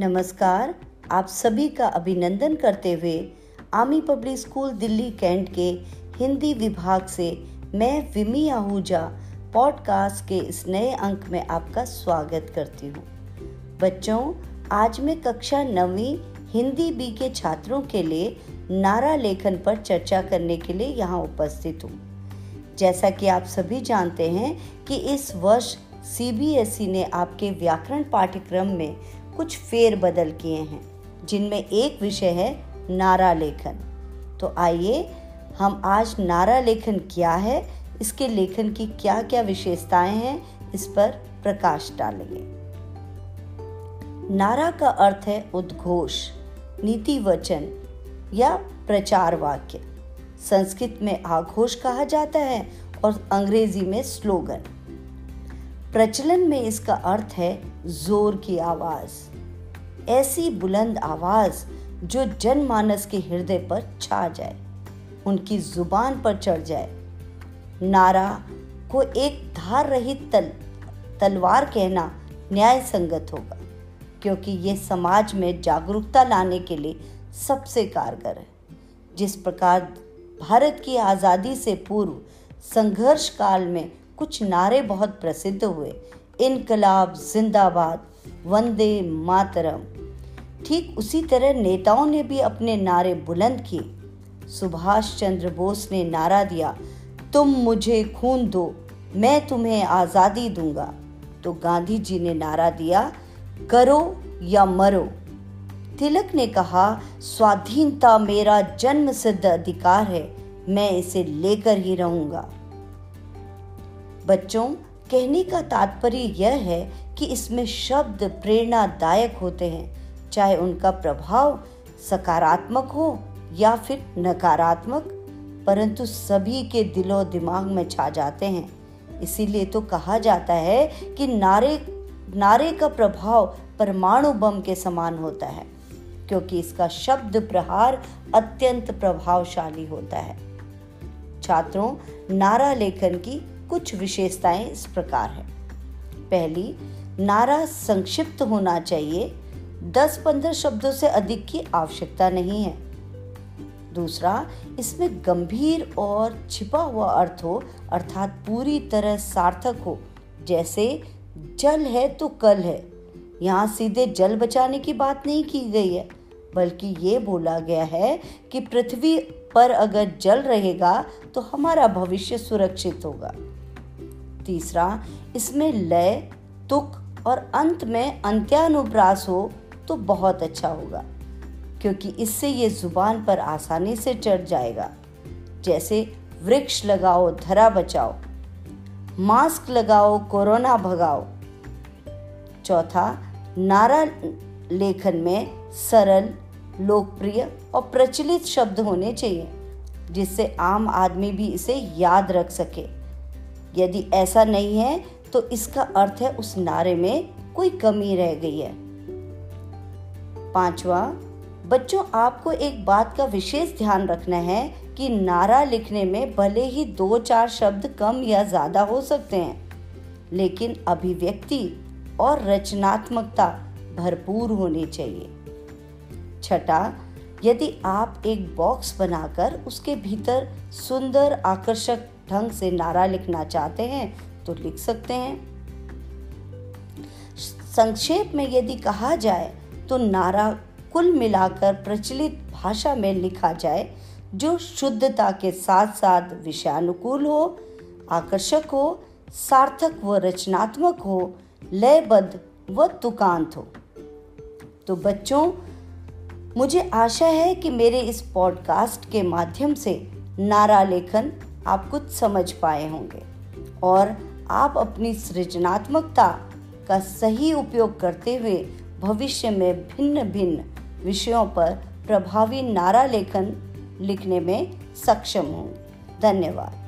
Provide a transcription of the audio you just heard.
नमस्कार। आप सभी का अभिनंदन करते हुए आमी पब्लिक स्कूल दिल्ली कैंट के हिंदी विभाग से मैं विमी आहूजा पॉडकास्ट के इस नए अंक में आपका स्वागत करती हूँ। बच्चों, आज मैं कक्षा नवीं हिंदी बी के छात्रों के लिए नारा लेखन पर चर्चा करने के लिए यहाँ उपस्थित हूँ। जैसा कि आप सभी जानते हैं कि इस वर्ष सीबीएसई ने आपके व्याकरण पाठ्यक्रम में कुछ फेर बदल किए हैं, जिनमें एक विषय है नारा लेखन। तो आइए, हम आज नारा लेखन क्या है, इसके लेखन की क्या क्या विशेषताएँ हैं, इस पर प्रकाश डालेंगे। नारा का अर्थ है उद्घोष, नीति वचन या प्रचार वाक्य। संस्कृत में आघोष कहा जाता है और अंग्रेज़ी में स्लोगन। प्रचलन में इसका अर्थ है ज़ोर की आवाज़, ऐसी बुलंद आवाज़ जो जनमानस के हृदय पर छा जाए, उनकी ज़ुबान पर चढ़ जाए। नारा को एक धार रहित तल, तलवार कहना न्याय संगत होगा, क्योंकि ये समाज में जागरूकता लाने के लिए सबसे कारगर है। जिस प्रकार भारत की आज़ादी से पूर्व संघर्ष काल में कुछ नारे बहुत प्रसिद्ध हुए इनकलाब, जिंदाबाद, वंदे मातरम। ठीक उसी तरह नेताओं ने भी अपने नारे बुलंद किए। सुभाष चंद्र बोस ने नारा दिया, तुम मुझे खून दो, मैं तुम्हें आज़ादी दूँगा। तो गांधी जी ने नारा दिया, करो या मरो। तिलक ने कहा, स्वाधीनता मेरा जन्म सिद्ध अधिकार है, मैं इसे लेकर ही रहूँगा। बच्चों कहने का तात्पर्य यह है कि इसमें शब्द प्रेरणादायक होते हैं, चाहे उनका प्रभाव सकारात्मक हो या फिर नकारात्मक, परंतु सभी के दिलो दिमाग में छा जाते हैं। इसीलिए तो कहा जाता है कि नारे नारे का प्रभाव परमाणु बम के समान होता है, क्योंकि इसका शब्द प्रहार अत्यंत प्रभावशाली होता है। छात्रों, नारा लेखन की कुछ विशेषताएँ इस प्रकार है। पहली, नारा संक्षिप्त होना चाहिए। 10-15 शब्दों से अधिक की आवश्यकता नहीं है। दूसरा, इसमें गंभीर और छिपा हुआ अर्थ हो, अर्थात पूरी तरह सार्थक हो। जैसे, जल है तो कल है। यहाँ सीधे जल बचाने की बात नहीं की गई है, बल्कि ये बोला गया है कि पृथ्वी पर अगर जल रहेगा तो हमारा भविष्य सुरक्षित होगा। तीसरा, इसमें लय, तुक और अंत में अंत्यानुप्रास हो तो बहुत अच्छा होगा, क्योंकि इससे ये ज़ुबान पर आसानी से चढ़ जाएगा। जैसे वृक्ष लगाओ, धरा बचाओ, मास्क लगाओ, कोरोना भगाओ। चौथा, नारा लेखन में सरल, लोकप्रिय और प्रचलित शब्द होने चाहिए, जिससे आम आदमी भी इसे याद रख सके। यदि ऐसा नहीं है तो इसका अर्थ है उस नारे में कोई कमी रह गई है। पांचवा, बच्चों, आपको एक बात का विशेष ध्यान रखना है कि नारा लिखने में भले ही दो चार शब्द कम या ज़्यादा हो सकते हैं, लेकिन अभिव्यक्ति और रचनात्मकता भरपूर होनी चाहिए। छठा, यदि आप एक बॉक्स बनाकर उसके भीतर सुंदर, आकर्षक ढंग से नारा लिखना चाहते हैं तो लिख सकते हैं। संक्षेप में यदि कहा जाए तो नारा कुल मिलाकर प्रचलित भाषा में लिखा जाए, जो शुद्धता के साथ साथ विषयानुकूल हो, आकर्षक हो, सार्थक व रचनात्मक हो, लयबद्ध व तुकांत हो। तो बच्चों, मुझे आशा है कि मेरे इस पॉडकास्ट के माध्यम से नारा लेखन आप कुछ समझ पाए होंगे। और आप अपनी सृजनात्मकता का सही उपयोग करते हुए भविष्य में भिन्न भिन्न विषयों पर प्रभावी नारा लेखन लिखने में सक्षम होंगे धन्यवाद।